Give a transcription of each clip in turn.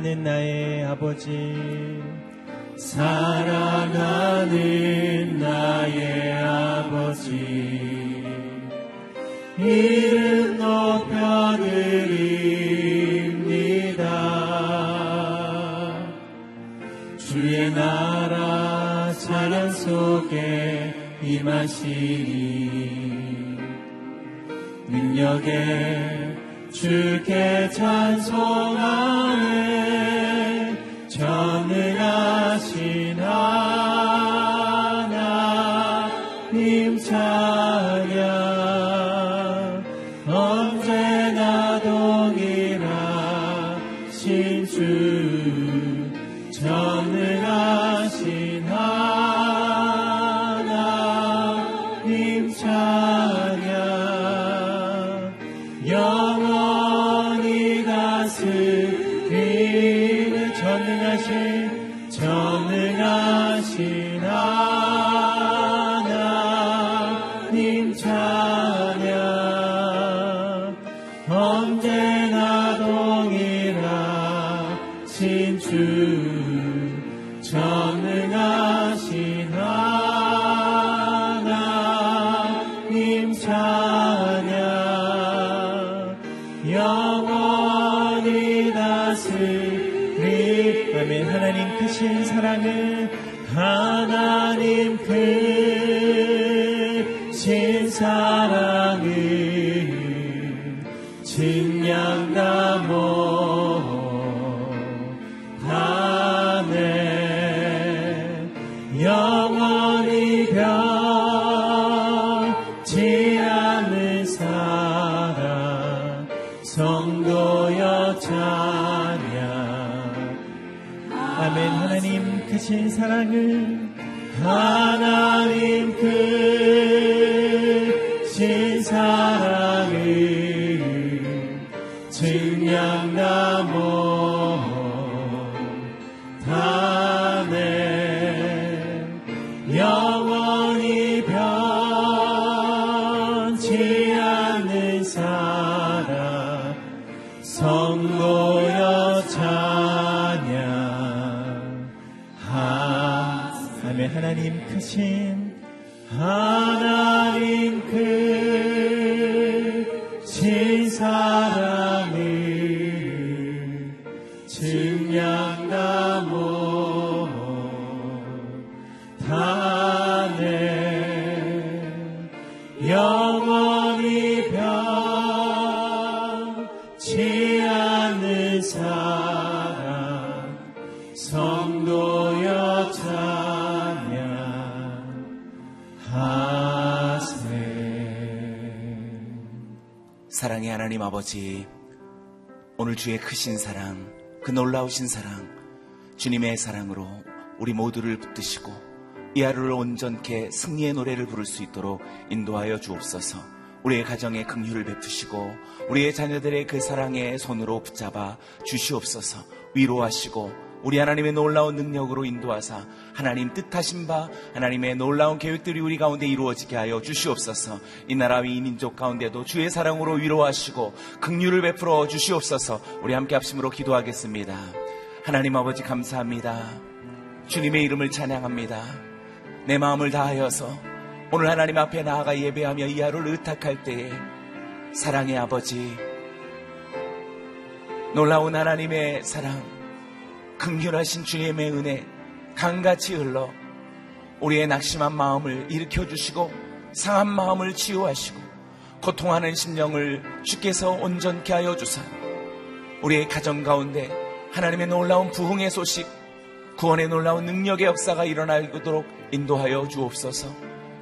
사랑하는 나의 아버지. 사랑하는 나의 아버지. 이름 높여드립 속에 임하시니 능력에 주께 찬송하네 전능하 영원히 다스리는 전능하신 전 사랑을 증량다 못하네 영원히 변치 않는 사랑 성도여 찬양 아멘. 하나님 크신 하 하나님 아버지, 오늘 주의 크신 사랑, 그 놀라우신 사랑, 주님의 사랑으로 우리 모두를 붙드시고 이 하루를 온전케 승리의 노래를 부를 수 있도록 인도하여 주옵소서. 우리의 가정에 긍휼을 베푸시고 우리의 자녀들의 그 사랑의 손으로 붙잡아 주시옵소서. 위로하시고 우리 하나님의 놀라운 능력으로 인도하사 하나님 뜻하신 바 하나님의 놀라운 계획들이 우리 가운데 이루어지게 하여 주시옵소서. 이 나라와 이 민족 가운데도 주의 사랑으로 위로하시고 긍휼을 베풀어 주시옵소서. 우리 함께 합심으로 기도하겠습니다. 하나님 아버지 감사합니다. 주님의 이름을 찬양합니다. 내 마음을 다하여서 오늘 하나님 앞에 나아가 예배하며 이 하루를 의탁할 때에 사랑의 아버지 놀라운 하나님의 사랑 긍휼하신 주님의 은혜 강같이 흘러 우리의 낙심한 마음을 일으켜 주시고 상한 마음을 치유하시고 고통하는 심령을 주께서 온전케 하여 주사 우리의 가정 가운데 하나님의 놀라운 부흥의 소식 구원의 놀라운 능력의 역사가 일어나도록 인도하여 주옵소서.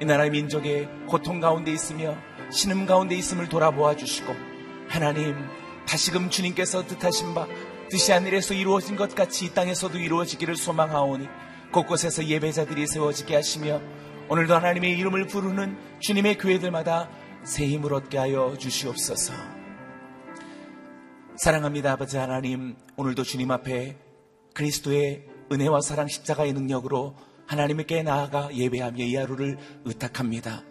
이 나라의 민족의 고통 가운데 있으며 신음 가운데 있음을 돌아보아 주시고 하나님 다시금 주님께서 뜻하신 바 뜻이 하늘에서 이루어진 것 같이 이 땅에서도 이루어지기를 소망하오니 곳곳에서 예배자들이 세워지게 하시며 오늘도 하나님의 이름을 부르는 주님의 교회들마다 새 힘을 얻게 하여 주시옵소서. 사랑합니다, 아버지 하나님. 오늘도 주님 앞에 그리스도의 은혜와 사랑 십자가의 능력으로 하나님께 나아가 예배하며 이 하루를 의탁합니다.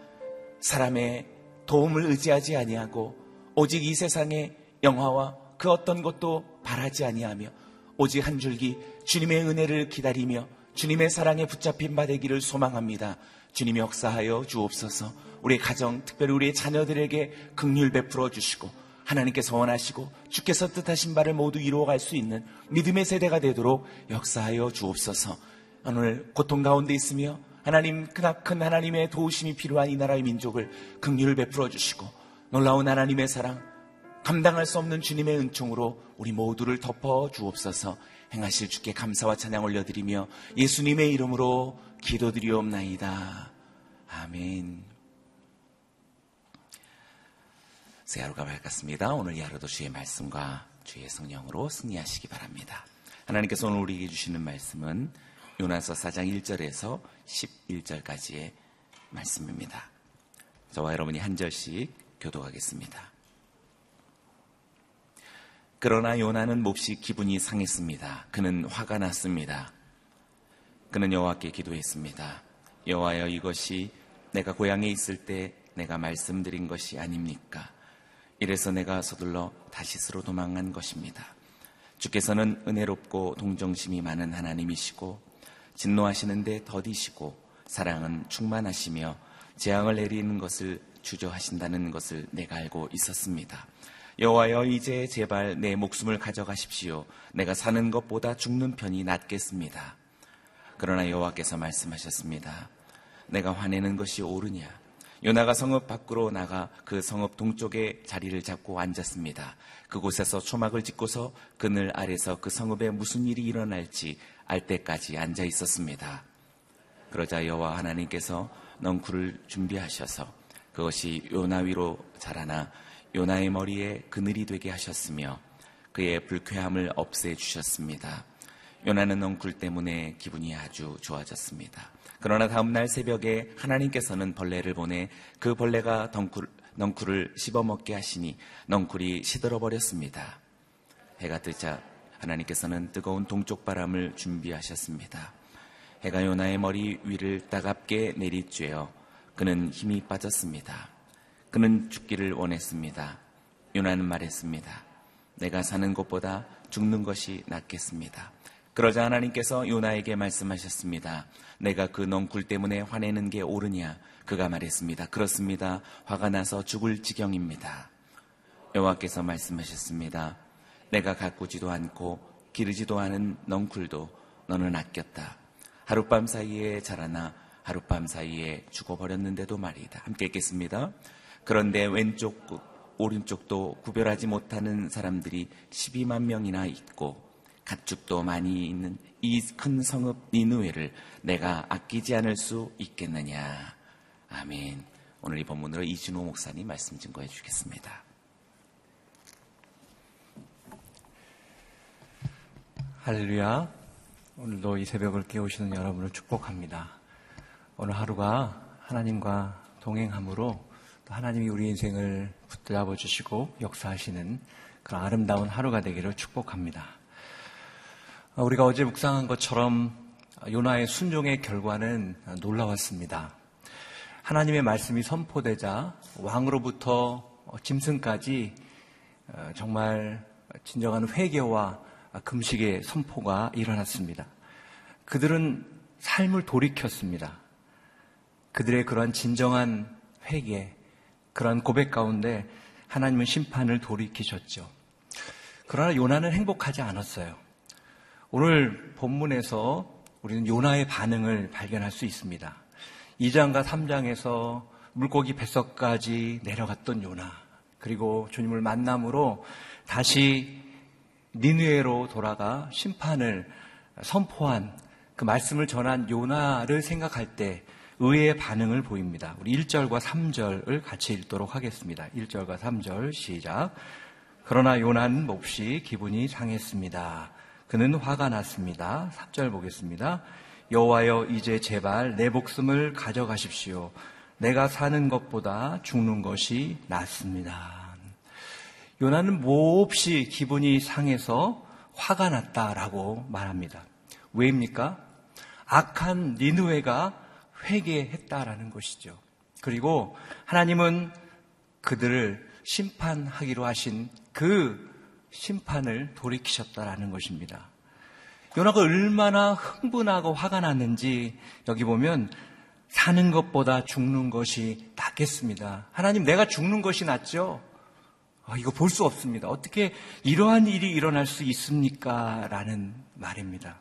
사람의 도움을 의지하지 아니하고 오직 이 세상의 영화와 그 어떤 것도 바라지 아니하며 오직 한 줄기 주님의 은혜를 기다리며 주님의 사랑에 붙잡힌 바 되기를 소망합니다. 주님이 역사하여 주옵소서. 우리 가정, 특별히 우리의 자녀들에게 극률 베풀어 주시고 하나님께서 원하시고 주께서 뜻하신 바를 모두 이루어갈 수 있는 믿음의 세대가 되도록 역사하여 주옵소서. 오늘 고통 가운데 있으며 하나님 크나큰 하나님의 도우심이 필요한 이 나라의 민족을 극률을 베풀어 주시고 놀라운 하나님의 사랑 감당할 수 없는 주님의 은총으로 우리 모두를 덮어 주옵소서. 행하실 주께 감사와 찬양 올려드리며 예수님의 이름으로 기도드리옵나이다. 아멘. 새 하루가 밝았습니다. 오늘 이 하루도 주의 말씀과 주의 성령으로 승리하시기 바랍니다. 하나님께서 오늘 우리에게 주시는 말씀은 요나서 4장 1절에서 11절까지의 말씀입니다. 저와 여러분이 한 절씩 교도하겠습니다. 그러나 요나는 몹시 기분이 상했습니다. 그는 화가 났습니다. 그는 여호와께 기도했습니다. 여호와여 이것이 내가 고향에 있을 때 내가 말씀드린 것이 아닙니까? 이래서 내가 서둘러 다시스로 도망간 것입니다. 주께서는 은혜롭고 동정심이 많은 하나님이시고 진노하시는데 더디시고 사랑은 충만하시며 재앙을 내리는 것을 주저하신다는 것을 내가 알고 있었습니다. 여호와여 이제 제발 내 목숨을 가져가십시오. 내가 사는 것보다 죽는 편이 낫겠습니다. 그러나 여호와께서 말씀하셨습니다. 내가 화내는 것이 옳으냐? 요나가 성읍 밖으로 나가 그 성읍 동쪽에 자리를 잡고 앉았습니다. 그곳에서 초막을 짓고서 그늘 아래서 그 성읍에 무슨 일이 일어날지 알 때까지 앉아 있었습니다. 그러자 여호와 하나님께서 넝쿨을 준비하셔서 그것이 요나 위로 자라나 요나의 머리에 그늘이 되게 하셨으며 그의 불쾌함을 없애 주셨습니다. 요나는 넝쿨 때문에 기분이 아주 좋아졌습니다. 그러나 다음날 새벽에 하나님께서는 벌레를 보내 그 벌레가 덩쿨, 넝쿨을 씹어먹게 하시니 넝쿨이 시들어 버렸습니다. 해가 뜨자 하나님께서는 뜨거운 동쪽 바람을 준비하셨습니다. 해가 요나의 머리 위를 따갑게 내리쬐어 그는 힘이 빠졌습니다. 그는 죽기를 원했습니다. 요나는 말했습니다. 내가 사는 것보다 죽는 것이 낫겠습니다. 그러자 하나님께서 요나에게 말씀하셨습니다. 내가 그 넝쿨 때문에 화내는 게 옳으냐? 그가 말했습니다. 그렇습니다. 화가 나서 죽을 지경입니다. 여호와께서 말씀하셨습니다. 내가 가꾸지도 않고 기르지도 않은 넝쿨도 너는 아꼈다. 하룻밤 사이에 자라나 하룻밤 사이에 죽어버렸는데도 말이다. 함께 읽겠습니다. 그런데 왼쪽, 오른쪽도 구별하지 못하는 사람들이 12만 명이나 있고 가축도 많이 있는 이 큰 성읍 니누에를 내가 아끼지 않을 수 있겠느냐. 아멘. 오늘 이 본문으로 이준호 목사님 말씀 증거해 주겠습니다. 할렐루야. 오늘도 이 새벽을 깨우시는 여러분을 축복합니다. 오늘 하루가 하나님과 동행함으로 또 하나님이 우리 인생을 붙잡아 주시고 역사하시는 그런 아름다운 하루가 되기를 축복합니다. 우리가 어제 묵상한 것처럼 요나의 순종의 결과는 놀라웠습니다. 하나님의 말씀이 선포되자 왕으로부터 짐승까지 정말 진정한 회개와 금식의 선포가 일어났습니다. 그들은 삶을 돌이켰습니다. 그들의 그러한 진정한 회개, 그러한 고백 가운데 하나님은 심판을 돌이키셨죠. 그러나 요나는 행복하지 않았어요. 오늘 본문에서 우리는 요나의 반응을 발견할 수 있습니다. 2장과 3장에서 물고기 뱃속까지 내려갔던 요나 그리고 주님을 만남으로 다시 니누에로 돌아가 심판을 선포한 그 말씀을 전한 요나를 생각할 때 의의 반응을 보입니다. 우리 1절과 3절을 같이 읽도록 하겠습니다. 1절과 3절 시작. 그러나 요나는 몹시 기분이 상했습니다. 그는 화가 났습니다. 3절 보겠습니다. 여호와여 이제 제발 내 목숨을 가져가십시오. 내가 사는 것보다 죽는 것이 낫습니다. 요나는 몹시 기분이 상해서 화가 났다라고 말합니다. 왜입니까? 악한 니누에가 회개했다라는 것이죠. 그리고 하나님은 그들을 심판하기로 하신 그 심판을 돌이키셨다라는 것입니다. 요나가 얼마나 흥분하고 화가 났는지 여기 보면 사는 것보다 죽는 것이 낫겠습니다. 하나님 내가 죽는 것이 낫죠? 아, 이거 볼 수 없습니다. 어떻게 이러한 일이 일어날 수 있습니까? 라는 말입니다.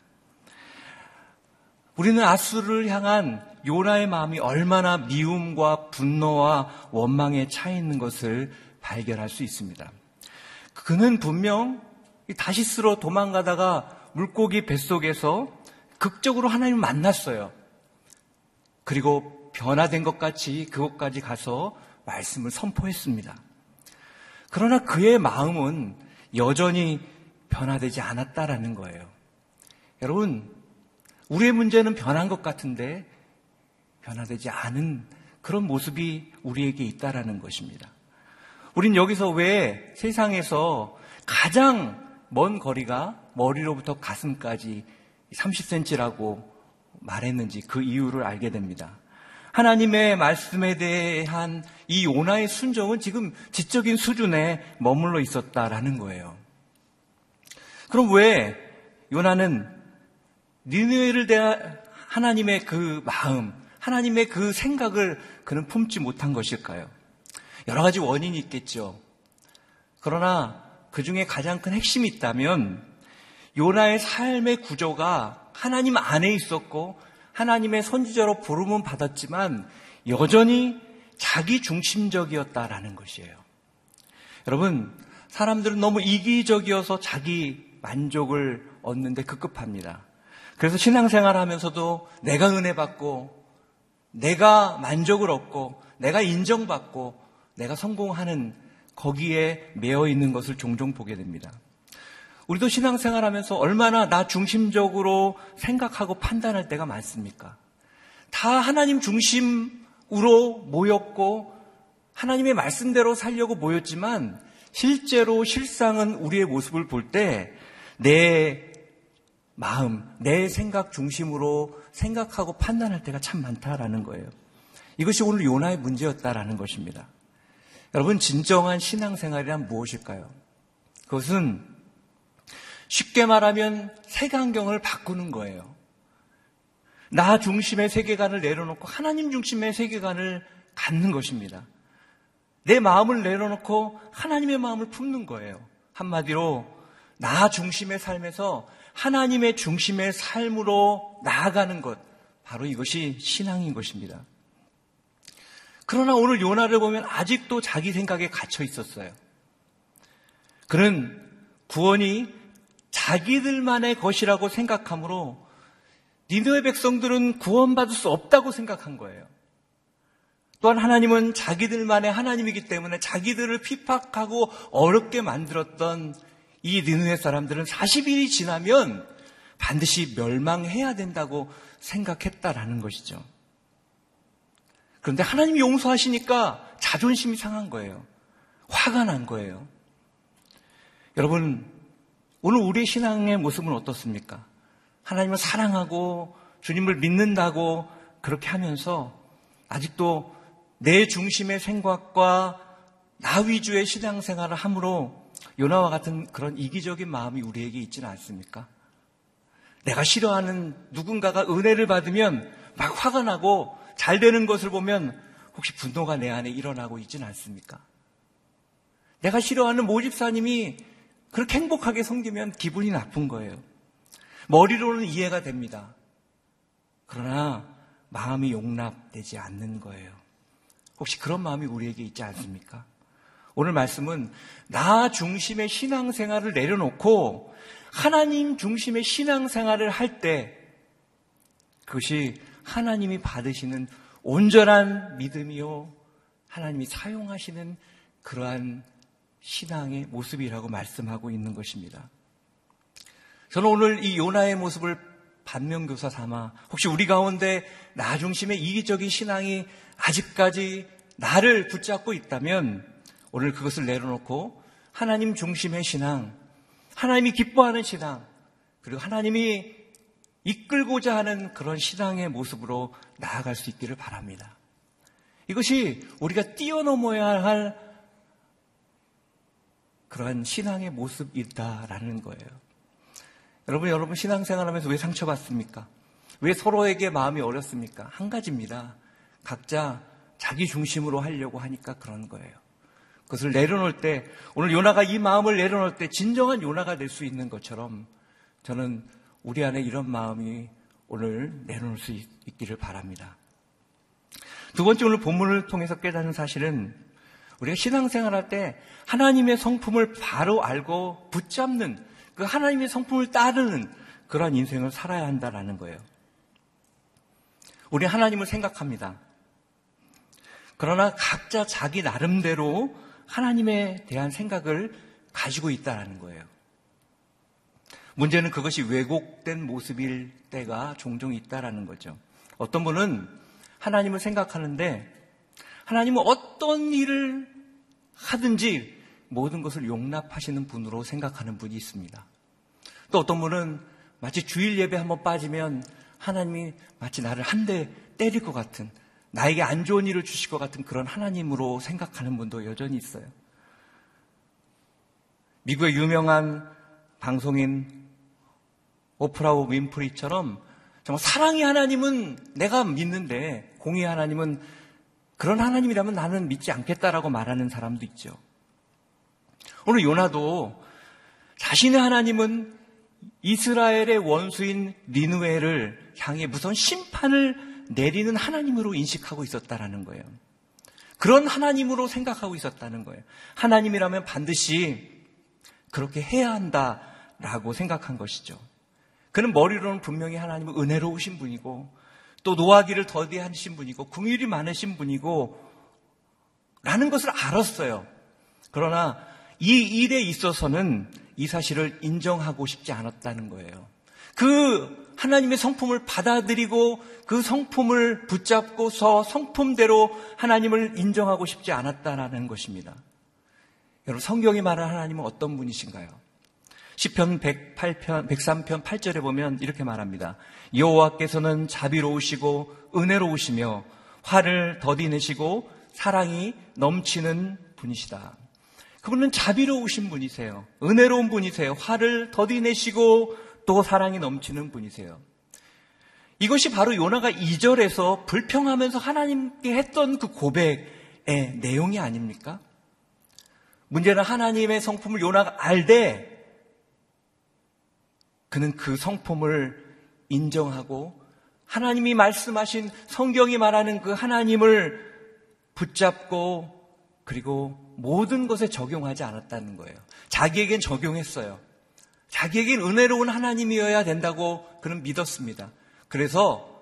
우리는 아수를 향한 요나의 마음이 얼마나 미움과 분노와 원망에 차 있는 것을 발견할 수 있습니다. 그는 분명 다시스로 도망가다가 물고기 뱃속에서 극적으로 하나님을 만났어요. 그리고 변화된 것 같이 그곳까지 가서 말씀을 선포했습니다. 그러나 그의 마음은 여전히 변화되지 않았다라는 거예요. 여러분, 우리의 문제는 변한 것 같은데 변화되지 않은 그런 모습이 우리에게 있다라는 것입니다. 우린 여기서 왜 세상에서 가장 먼 거리가 머리로부터 가슴까지 30cm라고 말했는지 그 이유를 알게 됩니다. 하나님의 말씀에 대한 이 요나의 순종은 지금 지적인 수준에 머물러 있었다라는 거예요. 그럼 왜 요나는 니느웨를 대한 하나님의 그 마음, 하나님의 그 생각을 그는 품지 못한 것일까요? 여러 가지 원인이 있겠죠. 그러나 그 중에 가장 큰 핵심이 있다면 요나의 삶의 구조가 하나님 안에 있었고 하나님의 선지자로 부름은 받았지만 여전히 자기 중심적이었다라는 것이에요. 여러분, 사람들은 너무 이기적이어서 자기 만족을 얻는데 급급합니다. 그래서 신앙생활 하면서도 내가 은혜 받고, 내가 만족을 얻고, 내가 인정받고, 내가 성공하는 거기에 매여 있는 것을 종종 보게 됩니다. 우리도 신앙생활 하면서 얼마나 나 중심적으로 생각하고 판단할 때가 많습니까? 다 하나님 중심으로 모였고, 하나님의 말씀대로 살려고 모였지만, 실제로 실상은 우리의 모습을 볼 때, 내 마음, 내 생각 중심으로 생각하고 판단할 때가 참 많다라는 거예요. 이것이 오늘 요나의 문제였다라는 것입니다. 여러분, 진정한 신앙생활이란 무엇일까요? 그것은 쉽게 말하면 세간경을 바꾸는 거예요. 나 중심의 세계관을 내려놓고 하나님 중심의 세계관을 갖는 것입니다. 내 마음을 내려놓고 하나님의 마음을 품는 거예요. 한마디로 나 중심의 삶에서 하나님의 중심의 삶으로 나아가는 것, 바로 이것이 신앙인 것입니다. 그러나 오늘 요나를 보면 아직도 자기 생각에 갇혀 있었어요. 그는 구원이 자기들만의 것이라고 생각하므로 니느의 백성들은 구원받을 수 없다고 생각한 거예요. 또한 하나님은 자기들만의 하나님이기 때문에 자기들을 핍박하고 어렵게 만들었던 이 니느의 사람들은 40일이 지나면 반드시 멸망해야 된다고 생각했다라는 것이죠. 그런데 하나님이 용서하시니까 자존심이 상한 거예요. 화가 난 거예요. 여러분, 오늘 우리의 신앙의 모습은 어떻습니까? 하나님을 사랑하고 주님을 믿는다고 그렇게 하면서 아직도 내 중심의 생각과 나 위주의 신앙생활을 함으로 요나와 같은 그런 이기적인 마음이 우리에게 있지는 않습니까? 내가 싫어하는 누군가가 은혜를 받으면 막 화가 나고 잘 되는 것을 보면 혹시 분노가 내 안에 일어나고 있지는 않습니까? 내가 싫어하는 모집사님이 그렇게 행복하게 섬기면 기분이 나쁜 거예요. 머리로는 이해가 됩니다. 그러나 마음이 용납되지 않는 거예요. 혹시 그런 마음이 우리에게 있지 않습니까? 오늘 말씀은 나 중심의 신앙생활을 내려놓고 하나님 중심의 신앙생활을 할 때 그것이 하나님이 받으시는 온전한 믿음이요. 하나님이 사용하시는 그러한 신앙의 모습이라고 말씀하고 있는 것입니다. 저는 오늘 이 요나의 모습을 반면교사 삼아 혹시 우리 가운데 나 중심의 이기적인 신앙이 아직까지 나를 붙잡고 있다면 오늘 그것을 내려놓고 하나님 중심의 신앙, 하나님이 기뻐하는 신앙, 그리고 하나님이 이끌고자 하는 그런 신앙의 모습으로 나아갈 수 있기를 바랍니다. 이것이 우리가 뛰어넘어야 할 그러한 신앙의 모습이다라는 거예요. 여러분, 여러분 신앙생활 하면서 왜 상처받습니까? 왜 서로에게 마음이 어렵습니까? 한 가지입니다. 각자 자기 중심으로 하려고 하니까 그런 거예요. 그것을 내려놓을 때, 오늘 요나가 이 마음을 내려놓을 때 진정한 요나가 될 수 있는 것처럼 저는 우리 안에 이런 마음이 오늘 내려놓을 수 있, 기를 바랍니다. 두 번째 오늘 본문을 통해서 깨닫는 사실은 우리가 신앙생활 할 때 하나님의 성품을 바로 알고 붙잡는 그 하나님의 성품을 따르는 그러한 인생을 살아야 한다라는 거예요. 우리 하나님을 생각합니다. 그러나 각자 자기 나름대로 하나님에 대한 생각을 가지고 있다라는 거예요. 문제는 그것이 왜곡된 모습일 때가 종종 있다라는 거죠. 어떤 분은 하나님을 생각하는데 하나님은 어떤 일을 하든지 모든 것을 용납하시는 분으로 생각하는 분이 있습니다. 또 어떤 분은 마치 주일 예배 한번 빠지면 하나님이 마치 나를 한 대 때릴 것 같은 나에게 안 좋은 일을 주실 것 같은 그런 하나님으로 생각하는 분도 여전히 있어요. 미국의 유명한 방송인 오프라우 윈프리처럼 정말 사랑의 하나님은 내가 믿는데 공의 하나님은 그런 하나님이라면 나는 믿지 않겠다라고 말하는 사람도 있죠. 오늘 요나도 자신의 하나님은 이스라엘의 원수인 니누에를 향해 무서운 심판을 내리는 하나님으로 인식하고 있었다라는 거예요. 그런 하나님으로 생각하고 있었다는 거예요. 하나님이라면 반드시 그렇게 해야 한다라고 생각한 것이죠. 그는 머리로는 분명히 하나님은 은혜로우신 분이고 또 노하기를 더디하신 분이고 궁일이 많으신 분이고 라는 것을 알았어요. 그러나 이 일에 있어서는 이 사실을 인정하고 싶지 않았다는 거예요. 그 하나님의 성품을 받아들이고 그 성품을 붙잡고서 성품대로 하나님을 인정하고 싶지 않았다는 것입니다. 여러분 성경이 말하는 하나님은 어떤 분이신가요? 시편 108편 103편 8절에 보면 이렇게 말합니다. 여호와께서는 자비로우시고 은혜로우시며 화를 더디 내시고 사랑이 넘치는 분이시다. 그분은 자비로우신 분이세요. 은혜로운 분이세요. 화를 더디 내시고 또 사랑이 넘치는 분이세요. 이것이 바로 요나가 2절에서 불평하면서 하나님께 했던 그 고백의 내용이 아닙니까? 문제는 하나님의 성품을 요나가 알되 그는 그 성품을 인정하고 하나님이 말씀하신 성경이 말하는 그 하나님을 붙잡고 그리고 모든 것에 적용하지 않았다는 거예요. 자기에겐 적용했어요. 자기에겐 은혜로운 하나님이어야 된다고 그는 믿었습니다. 그래서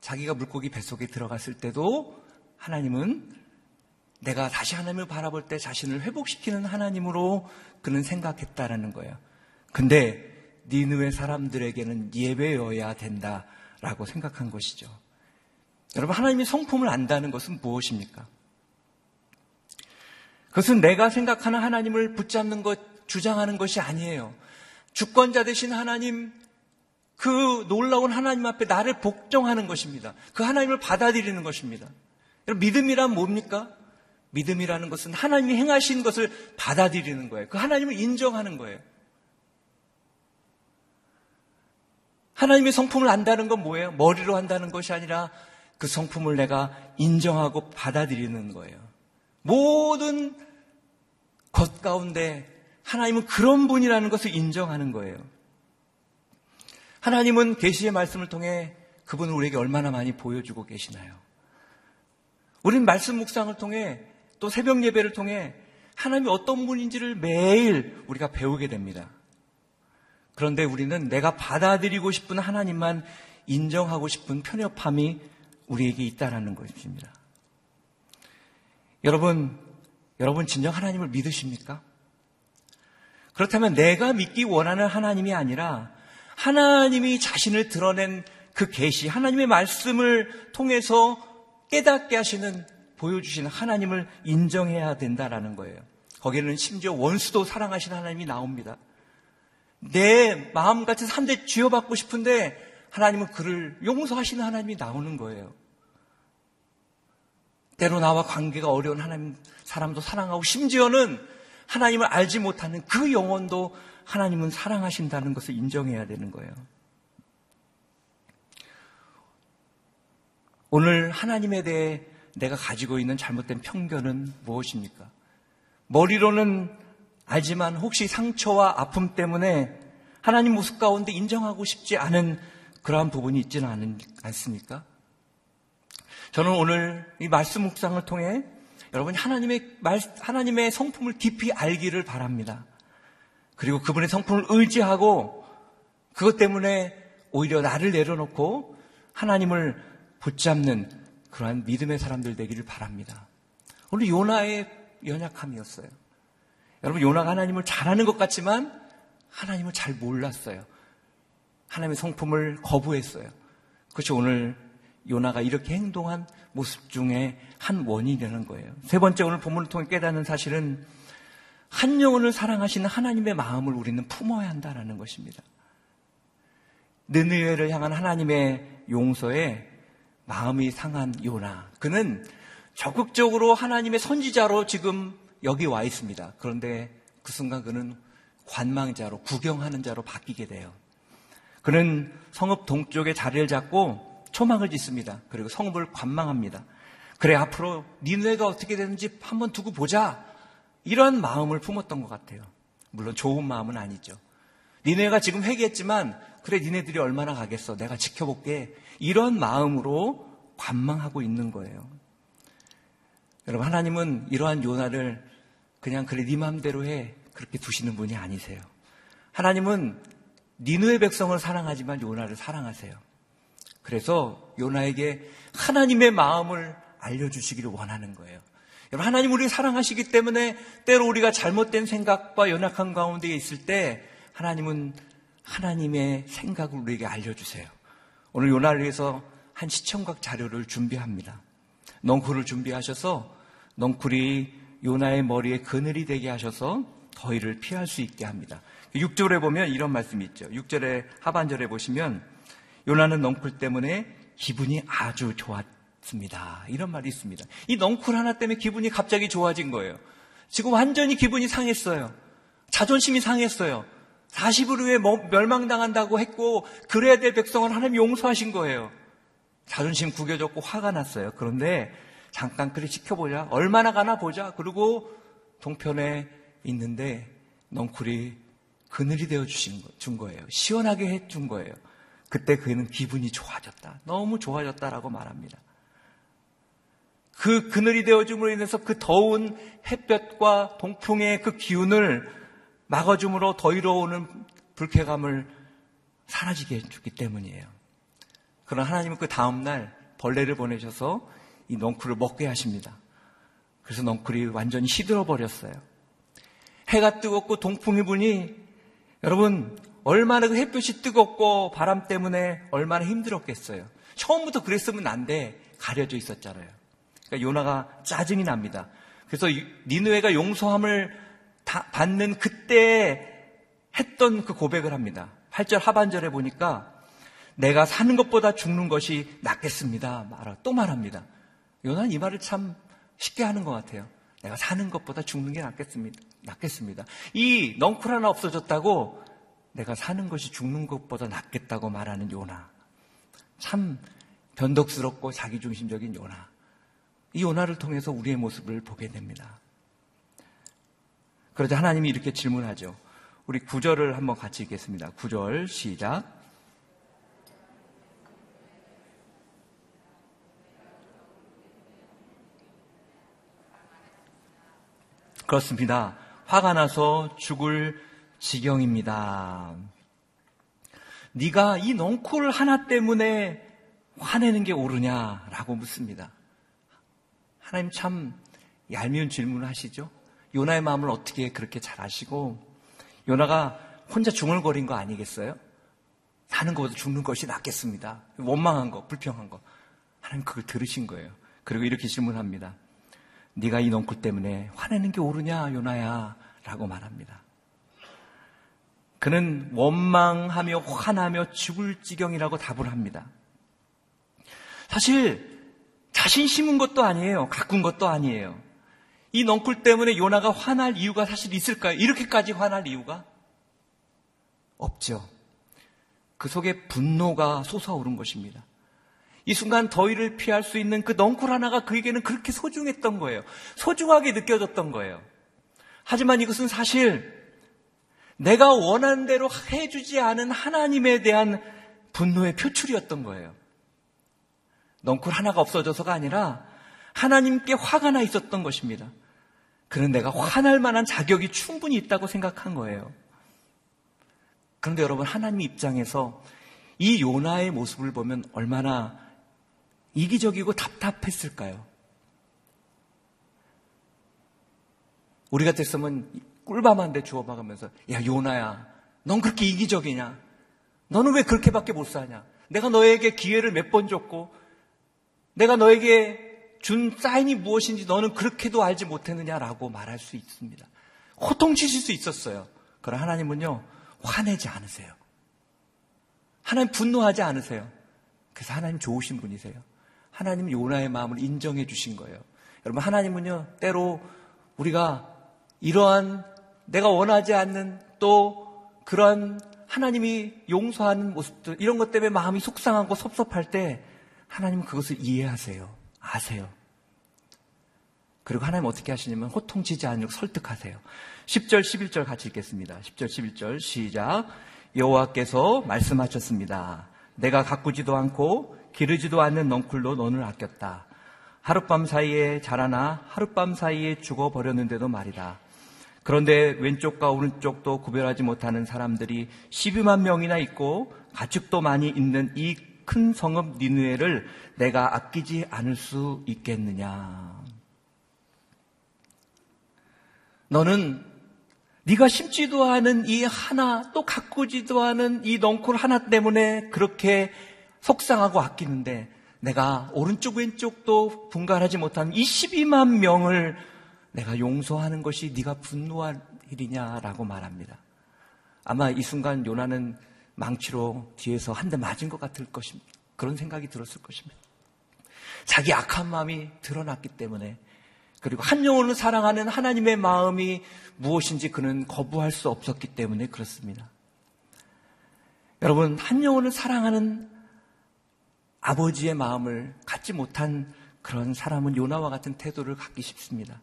자기가 물고기 뱃속에 들어갔을 때도 하나님은 내가 다시 하나님을 바라볼 때 자신을 회복시키는 하나님으로 그는 생각했다라는 거예요. 근데 니느웨 사람들에게는 예배여야 된다라고 생각한 것이죠. 여러분 하나님이 성품을 안다는 것은 무엇입니까? 그것은 내가 생각하는 하나님을 붙잡는 것, 주장하는 것이 아니에요. 주권자 되신 하나님, 그 놀라운 하나님 앞에 나를 복종하는 것입니다. 그 하나님을 받아들이는 것입니다. 믿음이란 뭡니까? 믿음이라는 것은 하나님이 행하신 것을 받아들이는 거예요. 그 하나님을 인정하는 거예요. 하나님의 성품을 안다는 건 뭐예요? 머리로 한다는 것이 아니라 그 성품을 내가 인정하고 받아들이는 거예요. 모든 것 가운데 하나님은 그런 분이라는 것을 인정하는 거예요. 하나님은 계시의 말씀을 통해 그분을 우리에게 얼마나 많이 보여주고 계시나요? 우리는 말씀 묵상을 통해 또 새벽 예배를 통해 하나님이 어떤 분인지를 매일 우리가 배우게 됩니다. 그런데 우리는 내가 받아들이고 싶은 하나님만 인정하고 싶은 편협함이 우리에게 있다라는 것입니다. 여러분, 여러분 진정 하나님을 믿으십니까? 그렇다면 내가 믿기 원하는 하나님이 아니라 하나님이 자신을 드러낸 그 계시, 하나님의 말씀을 통해서 깨닫게 하시는 보여주시는 하나님을 인정해야 된다라는 거예요. 거기에는 심지어 원수도 사랑하시는 하나님이 나옵니다. 내 마음같이 한대 쥐어받고 싶은데 하나님은 그를 용서하시는 하나님이 나오는 거예요. 때로 나와 관계가 어려운 하나님 사람도 사랑하고 심지어는 하나님을 알지 못하는 그 영혼도 하나님은 사랑하신다는 것을 인정해야 되는 거예요. 오늘 하나님에 대해 내가 가지고 있는 잘못된 편견은 무엇입니까? 머리로는 알지만 혹시 상처와 아픔 때문에 하나님 모습 가운데 인정하고 싶지 않은 그러한 부분이 있지는 않, 않습니까? 저는 오늘 이 말씀 묵상을 통해 여러분이 하나님의 말, 하나님의 성품을 깊이 알기를 바랍니다. 그리고 그분의 성품을 의지하고 그것 때문에 오히려 나를 내려놓고 하나님을 붙잡는 그러한 믿음의 사람들 되기를 바랍니다. 오늘 요나의 연약함이었어요. 여러분 요나가 하나님을 잘하는 것 같지만 하나님을 잘 몰랐어요. 하나님의 성품을 거부했어요. 그것이 오늘 요나가 이렇게 행동한 모습 중에 한 원인이라는 거예요. 세 번째 오늘 본문을 통해 깨닫는 사실은 한 영혼을 사랑하시는 하나님의 마음을 우리는 품어야 한다는 것입니다. 느느웨를 향한 하나님의 용서에 마음이 상한 요나. 그는 적극적으로 하나님의 선지자로 지금 여기 와 있습니다. 그런데 그 순간 그는 관망자로 구경하는 자로 바뀌게 돼요. 그는 성읍 동쪽에 자리를 잡고 초막을 짓습니다. 그리고 성읍을 관망합니다. 그래 앞으로 니네가 어떻게 되는지 한번 두고 보자. 이런 마음을 품었던 것 같아요. 물론 좋은 마음은 아니죠. 니네가 지금 회개했지만 그래 니네들이 얼마나 가겠어. 내가 지켜볼게. 이런 마음으로 관망하고 있는 거예요. 여러분 하나님은 이러한 요나를 그냥 그래 네 마음대로 해 그렇게 두시는 분이 아니세요. 하나님은 니누의 백성을 사랑하지만 요나를 사랑하세요. 그래서 요나에게 하나님의 마음을 알려주시기를 원하는 거예요. 여러분, 하나님 우리 사랑하시기 때문에 때로 우리가 잘못된 생각과 연약한 가운데 있을 때 하나님은 하나님의 생각을 우리에게 알려주세요. 오늘 요나를 위해서 한 시청각 자료를 준비합니다. 넝쿨을 준비하셔서 넝쿨이 요나의 머리에 그늘이 되게 하셔서 더위를 피할 수 있게 합니다. 6절에 보면 이런 말씀이 있죠. 6절에 하반절에 보시면 요나는 넝쿨 때문에 기분이 아주 좋았습니다. 이런 말이 있습니다. 이 넝쿨 하나 때문에 기분이 갑자기 좋아진 거예요. 지금 완전히 기분이 상했어요. 자존심이 상했어요. 40일 후에 뭐 멸망당한다고 했고 그래야 될 백성을 하나님 용서하신 거예요. 자존심 구겨졌고 화가 났어요. 그런데 잠깐 그래 지켜보자. 얼마나 가나 보자. 그리고 동편에 있는데 넝쿨이 그늘이 되어 주신 거, 준 거예요. 시원하게 해 준 거예요. 그때 그는 기분이 좋아졌다. 너무 좋아졌다라고 말합니다. 그 그늘이 되어줌으로 인해서 그 더운 햇볕과 동풍의 그 기운을 막아줌으로 더위로 오는 불쾌감을 사라지게 해주기 때문이에요. 그러나 하나님은 그 다음날 벌레를 보내셔서 이 넝쿨을 먹게 하십니다. 그래서 넝쿨이 완전히 시들어 버렸어요. 해가 뜨겁고 동풍이 부니 여러분 얼마나 그 햇볕이 뜨겁고 바람 때문에 얼마나 힘들었겠어요. 처음부터 그랬으면 안 돼. 가려져 있었잖아요. 그러니까 요나가 짜증이 납니다. 그래서 니누에가 용서함을 받는 그때 했던 그 고백을 합니다. 8절 하반절에 보니까 내가 사는 것보다 죽는 것이 낫겠습니다. 말아 또 말합니다. 요나는 이 말을 참 쉽게 하는 것 같아요. 내가 사는 것보다 죽는 게 낫겠습니다. 낫겠습니다. 이 넝쿨 하나 없어졌다고 내가 사는 것이 죽는 것보다 낫겠다고 말하는 요나. 참 변덕스럽고 자기중심적인 요나. 이 요나를 통해서 우리의 모습을 보게 됩니다. 그러자 하나님이 이렇게 질문하죠. 우리 구절을 한번 같이 읽겠습니다. 구절 시작. 그렇습니다. 화가 나서 죽을 지경입니다. 네가 이 넝쿨 하나 때문에 화내는 게 옳으냐라고 묻습니다. 하나님 참 얄미운 질문을 하시죠. 요나의 마음을 어떻게 그렇게 잘 아시고 요나가 혼자 중얼거린 거 아니겠어요? 사는 것보다 죽는 것이 낫겠습니다. 원망한 거, 불평한 거. 하나님 그걸 들으신 거예요. 그리고 이렇게 질문합니다. 네가 이 넝쿨 때문에 화내는 게 옳으냐, 요나야? 라고 말합니다. 그는 원망하며 화나며 죽을 지경이라고 답을 합니다. 사실 자신 심은 것도 아니에요. 가꾼 것도 아니에요. 이 넝쿨 때문에 요나가 화날 이유가 사실 있을까요? 이렇게까지 화날 이유가 없죠. 그 속에 분노가 솟아오른 것입니다. 이 순간 더위를 피할 수 있는 그 넝쿨 하나가 그에게는 그렇게 소중했던 거예요. 소중하게 느껴졌던 거예요. 하지만 이것은 사실 내가 원하는 대로 해주지 않은 하나님에 대한 분노의 표출이었던 거예요. 넝쿨 하나가 없어져서가 아니라 하나님께 화가 나 있었던 것입니다. 그는 내가 화날 만한 자격이 충분히 있다고 생각한 거예요. 그런데 여러분, 하나님 입장에서 이 요나의 모습을 보면 얼마나 이기적이고 답답했을까요? 우리 같았으면 꿀밤 한 대 주워박으면서, 야, 요나야, 넌 그렇게 이기적이냐? 너는 왜 그렇게밖에 못 사냐? 내가 너에게 기회를 몇 번 줬고, 내가 너에게 준 사인이 무엇인지 너는 그렇게도 알지 못했느냐라고 말할 수 있습니다. 호통치실 수 있었어요. 그러나 하나님은요, 화내지 않으세요. 하나님 분노하지 않으세요. 그래서 하나님 좋으신 분이세요. 하나님 요나의 마음을 인정해 주신 거예요. 여러분, 하나님은요, 때로 우리가 이러한 내가 원하지 않는 또 그런 하나님이 용서하는 모습들, 이런 것 때문에 마음이 속상하고 섭섭할 때 하나님은 그것을 이해하세요. 아세요. 그리고 하나님 어떻게 하시냐면 호통치지 않으려고 설득하세요. 10절, 11절 같이 읽겠습니다. 10절, 11절 시작. 여호와께서 말씀하셨습니다. 내가 가꾸지도 않고 기르지도 않는 넝쿨로 너를 아꼈다. 하룻밤 사이에 자라나 하룻밤 사이에 죽어버렸는데도 말이다. 그런데 왼쪽과 오른쪽도 구별하지 못하는 사람들이 12만 명이나 있고 가축도 많이 있는 이 큰 성읍 니누에를 내가 아끼지 않을 수 있겠느냐. 너는 네가 심지도 않은 이 하나 또 가꾸지도 않은 이 넝쿨 하나 때문에 그렇게 속상하고 아끼는데 내가 오른쪽 왼쪽도 분간하지 못한 이 12만 명을 내가 용서하는 것이 네가 분노할 일이냐라고 말합니다. 아마 이 순간 요나는 망치로 뒤에서 한 대 맞은 것 같을 것입니다. 그런 생각이 들었을 것입니다. 자기 악한 마음이 드러났기 때문에 그리고 한 영혼을 사랑하는 하나님의 마음이 무엇인지 그는 거부할 수 없었기 때문에 그렇습니다. 여러분, 한 영혼을 사랑하는 아버지의 마음을 갖지 못한 그런 사람은 요나와 같은 태도를 갖기 쉽습니다.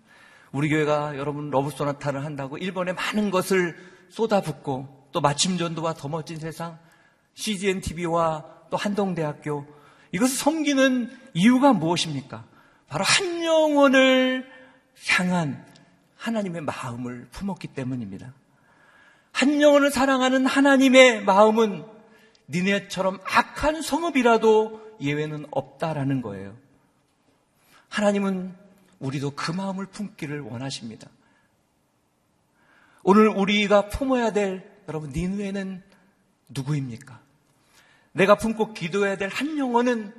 우리 교회가 여러분 러브소나타를 한다고 일본에 많은 것을 쏟아붓고 또 마침전도와 더 멋진 세상, CGN TV와 또 한동대학교 이것을 섬기는 이유가 무엇입니까? 바로 한 영혼을 향한 하나님의 마음을 품었기 때문입니다. 한 영혼을 사랑하는 하나님의 마음은 니네처럼 악한 성읍이라도 예외는 없다라는 거예요. 하나님은 우리도 그 마음을 품기를 원하십니다. 오늘 우리가 품어야 될 여러분 니누에는 누구입니까? 내가 품고 기도해야 될 한 영혼은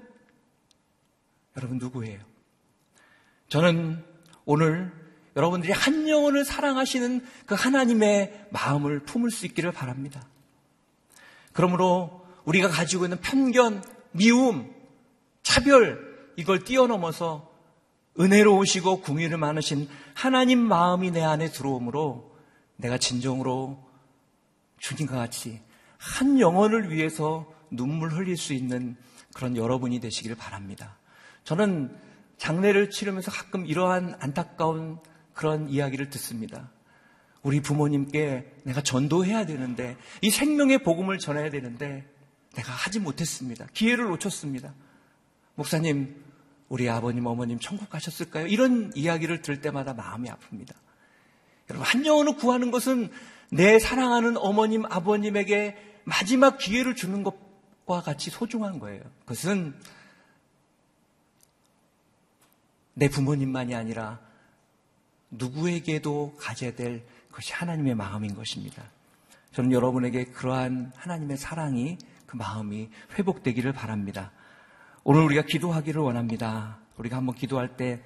여러분 누구예요? 저는 오늘 여러분들이 한 영혼을 사랑하시는 그 하나님의 마음을 품을 수 있기를 바랍니다. 그러므로 우리가 가지고 있는 편견, 미움, 차별, 이걸 뛰어넘어서 은혜로우시고 궁유를 많으신 하나님 마음이 내 안에 들어오므로 내가 진정으로 주님과 같이 한 영혼을 위해서 눈물 흘릴 수 있는 그런 여러분이 되시기를 바랍니다. 저는 장례를 치르면서 가끔 이러한 안타까운 그런 이야기를 듣습니다. 우리 부모님께 내가 전도해야 되는데, 이 생명의 복음을 전해야 되는데, 내가 하지 못했습니다. 기회를 놓쳤습니다. 목사님, 우리 아버님, 어머님 천국 가셨을까요? 이런 이야기를 들을 때마다 마음이 아픕니다. 여러분, 한 영혼을 구하는 것은 내 사랑하는 어머님, 아버님에게 마지막 기회를 주는 것과 같이 소중한 거예요. 그것은 내 부모님만이 아니라 누구에게도 가져야 될 것이 하나님의 마음인 것입니다. 저는 여러분에게 그러한 하나님의 사랑이 그 마음이 회복되기를 바랍니다. 오늘 우리가 기도하기를 원합니다. 우리가 한번 기도할 때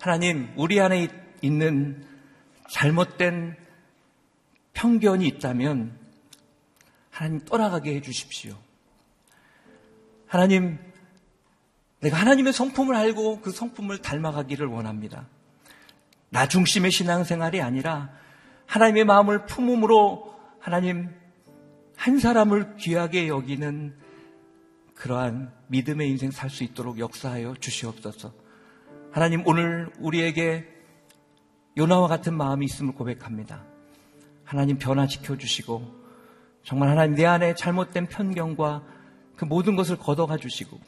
하나님 우리 안에 있는 잘못된 편견이 있다면 하나님 떠나가게 해 주십시오. 하나님 내가 하나님의 성품을 알고 그 성품을 닮아가기를 원합니다. 나 중심의 신앙생활이 아니라 하나님의 마음을 품음으로 하나님 한 사람을 귀하게 여기는 그러한 믿음의 인생 살 수 있도록 역사하여 주시옵소서. 하나님 오늘 우리에게 요나와 같은 마음이 있음을 고백합니다. 하나님 변화시켜 주시고 정말 하나님 내 안에 잘못된 편견과 그 모든 것을 걷어가 주시고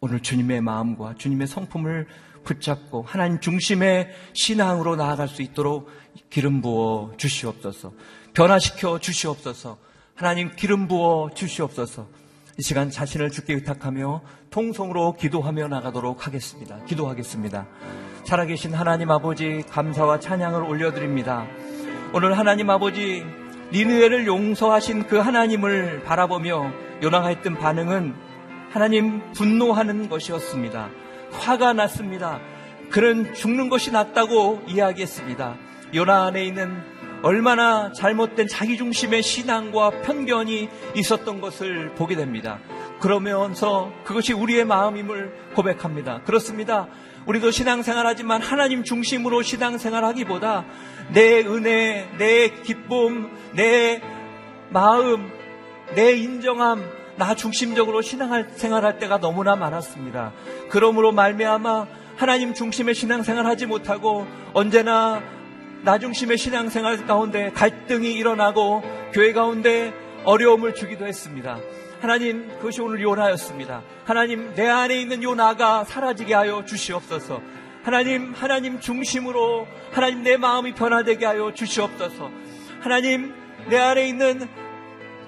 오늘 주님의 마음과 주님의 성품을 붙잡고 하나님 중심의 신앙으로 나아갈 수 있도록 기름 부어 주시옵소서. 변화시켜 주시옵소서. 하나님 기름 부어 주시옵소서. 이 시간 자신을 주께 의탁하며 통성으로 기도하며 나가도록 하겠습니다. 기도하겠습니다. 살아계신 하나님 아버지 감사와 찬양을 올려드립니다. 오늘 하나님 아버지 니느웨를 용서하신 그 하나님을 바라보며 요나가 했던 반응은 하나님 분노하는 것이었습니다. 화가 났습니다. 그는 죽는 것이 낫다고 이야기했습니다. 요나 안에 있는 얼마나 잘못된 자기중심의 신앙과 편견이 있었던 것을 보게 됩니다. 그러면서 그것이 우리의 마음임을 고백합니다. 그렇습니다. 우리도 신앙생활 하지만 하나님 중심으로 신앙생활 하기보다 내 은혜, 내 기쁨, 내 마음, 내 인정함, 나 중심적으로 신앙 생활 할 때가 너무나 많았습니다. 그러므로 말미암아 하나님 중심의 신앙생활 하지 못하고 언제나 나 중심의 신앙생활 가운데 갈등이 일어나고 교회 가운데 어려움을 주기도 했습니다. 하나님 그것이 오늘 요나였습니다. 하나님 내 안에 있는 요나가 사라지게 하여 주시옵소서. 하나님 하나님 중심으로 하나님 내 마음이 변화되게 하여 주시옵소서. 하나님 내 안에 있는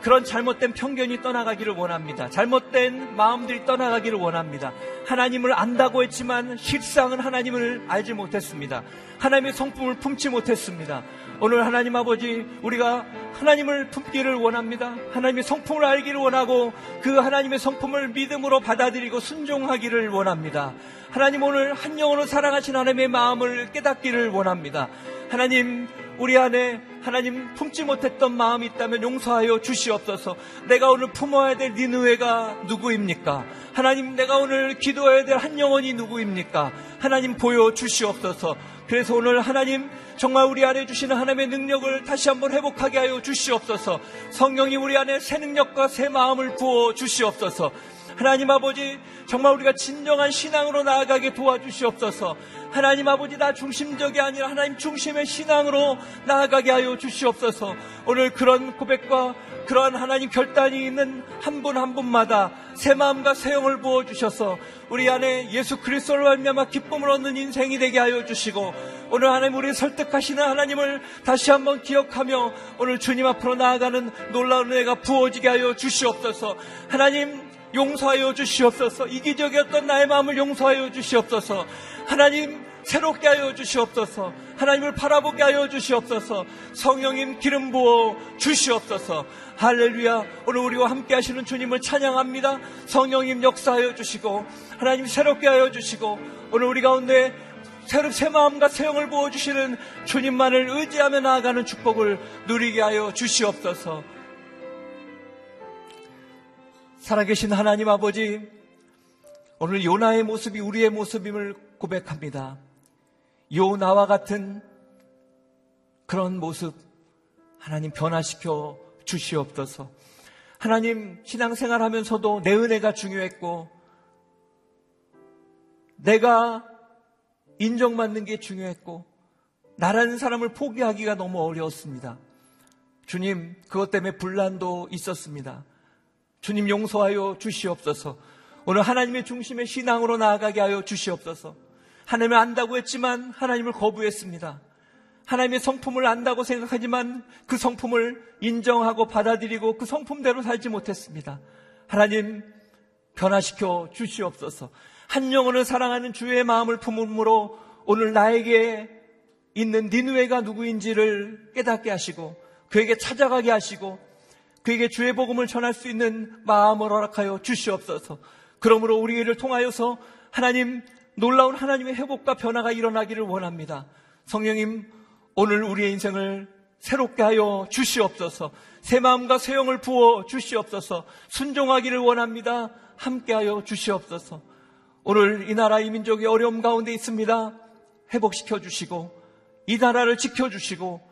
그런 잘못된 편견이 떠나가기를 원합니다. 잘못된 마음들이 떠나가기를 원합니다. 하나님을 안다고 했지만 실상은 하나님을 알지 못했습니다. 하나님의 성품을 품지 못했습니다. 오늘 하나님 아버지 우리가 하나님을 품기를 원합니다. 하나님의 성품을 알기를 원하고 그 하나님의 성품을 믿음으로 받아들이고 순종하기를 원합니다. 하나님 오늘 한 영혼을 사랑하신 하나님의 마음을 깨닫기를 원합니다. 하나님 우리 안에 하나님 품지 못했던 마음이 있다면 용서하여 주시옵소서. 내가 오늘 품어야 될 니느웨가 누구입니까? 하나님 내가 오늘 기도해야 될 한 영혼이 누구입니까? 하나님 보여 주시옵소서. 그래서 오늘 하나님 정말 우리 안에 주시는 하나님의 능력을 다시 한번 회복하게 하여 주시옵소서. 성령이 우리 안에 새 능력과 새 마음을 부어 주시옵소서. 하나님 아버지 정말 우리가 진정한 신앙으로 나아가게 도와주시옵소서. 하나님 아버지 나 중심적이 아니라 하나님 중심의 신앙으로 나아가게 하여 주시옵소서. 오늘 그런 고백과 그러한 하나님 결단이 있는 한분한 분마다 새 마음과 새 영을 부어 주셔서 우리 안에 예수 그리스도를 말미암아 기쁨을 얻는 인생이 되게 하여 주시고 오늘 하나님 우리 설득하시는 하나님을 다시 한번 기억하며 오늘 주님 앞으로 나아가는 놀라운 은혜가 부어지게 하여 주시옵소서. 하나님 용서하여 주시옵소서. 이기적이었던 나의 마음을 용서하여 주시옵소서. 하나님 새롭게 하여 주시옵소서. 하나님을 바라보게 하여 주시옵소서. 성령님 기름 부어 주시옵소서. 할렐루야. 오늘 우리와 함께 하시는 주님을 찬양합니다. 성령님 역사하여 주시고 하나님 새롭게 하여 주시고 오늘 우리 가운데 새로 새 마음과 새 영을 부어 주시는 주님만을 의지하며 나아가는 축복을 누리게 하여 주시옵소서. 살아계신 하나님 아버지, 오늘 요나의 모습이 우리의 모습임을 고백합니다. 요나와 같은 그런 모습 하나님 변화시켜 주시옵소서. 하나님 신앙생활 하면서도 내 은혜가 중요했고 내가 인정받는 게 중요했고 나라는 사람을 포기하기가 너무 어려웠습니다. 주님 그것 때문에 분란도 있었습니다. 주님 용서하여 주시옵소서. 오늘 하나님의 중심의 신앙으로 나아가게 하여 주시옵소서. 하나님을 안다고 했지만 하나님을 거부했습니다. 하나님의 성품을 안다고 생각하지만 그 성품을 인정하고 받아들이고 그 성품대로 살지 못했습니다. 하나님 변화시켜 주시옵소서. 한 영혼을 사랑하는 주의 마음을 품음으로 오늘 나에게 있는 니누에가 누구인지를 깨닫게 하시고 그에게 찾아가게 하시고 그에게 주의 복음을 전할 수 있는 마음을 허락하여 주시옵소서. 그러므로 우리를 통하여서 하나님 놀라운 하나님의 회복과 변화가 일어나기를 원합니다. 성령님 오늘 우리의 인생을 새롭게 하여 주시옵소서. 새 마음과 새 영을 부어 주시옵소서. 순종하기를 원합니다. 함께하여 주시옵소서. 오늘 이 나라 이 민족이 어려움 가운데 있습니다. 회복시켜 주시고 이 나라를 지켜 주시고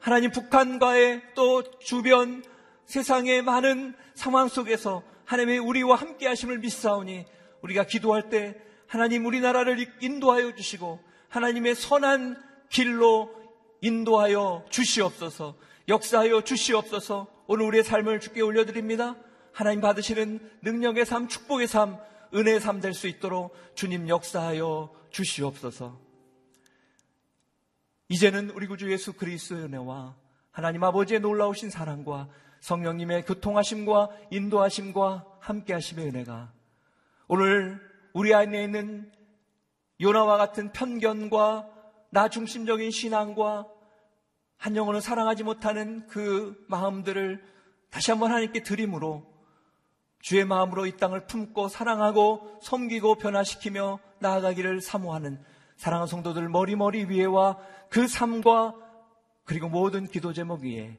하나님 북한과의 또 주변 세상의 많은 상황 속에서 하나님의 우리와 함께 하심을 믿사오니 우리가 기도할 때 하나님 우리나라를 인도하여 주시고 하나님의 선한 길로 인도하여 주시옵소서 역사하여 주시옵소서 오늘 우리의 삶을 주께 올려드립니다. 하나님 받으시는 능력의 삶, 축복의 삶, 은혜의 삶 될 수 있도록 주님 역사하여 주시옵소서. 이제는 우리 구주 예수 그리스도의 은혜와 하나님 아버지의 놀라우신 사랑과 성령님의 교통하심과 인도하심과 함께하심의 은혜가 오늘 우리 안에 있는 요나와 같은 편견과 나 중심적인 신앙과 한 영혼을 사랑하지 못하는 그 마음들을 다시 한번 하나님께 드림으로 주의 마음으로 이 땅을 품고 사랑하고 섬기고 변화시키며 나아가기를 사모하는 사랑하는 성도들 머리머리 위에와 그 삶과 그리고 모든 기도 제목 위에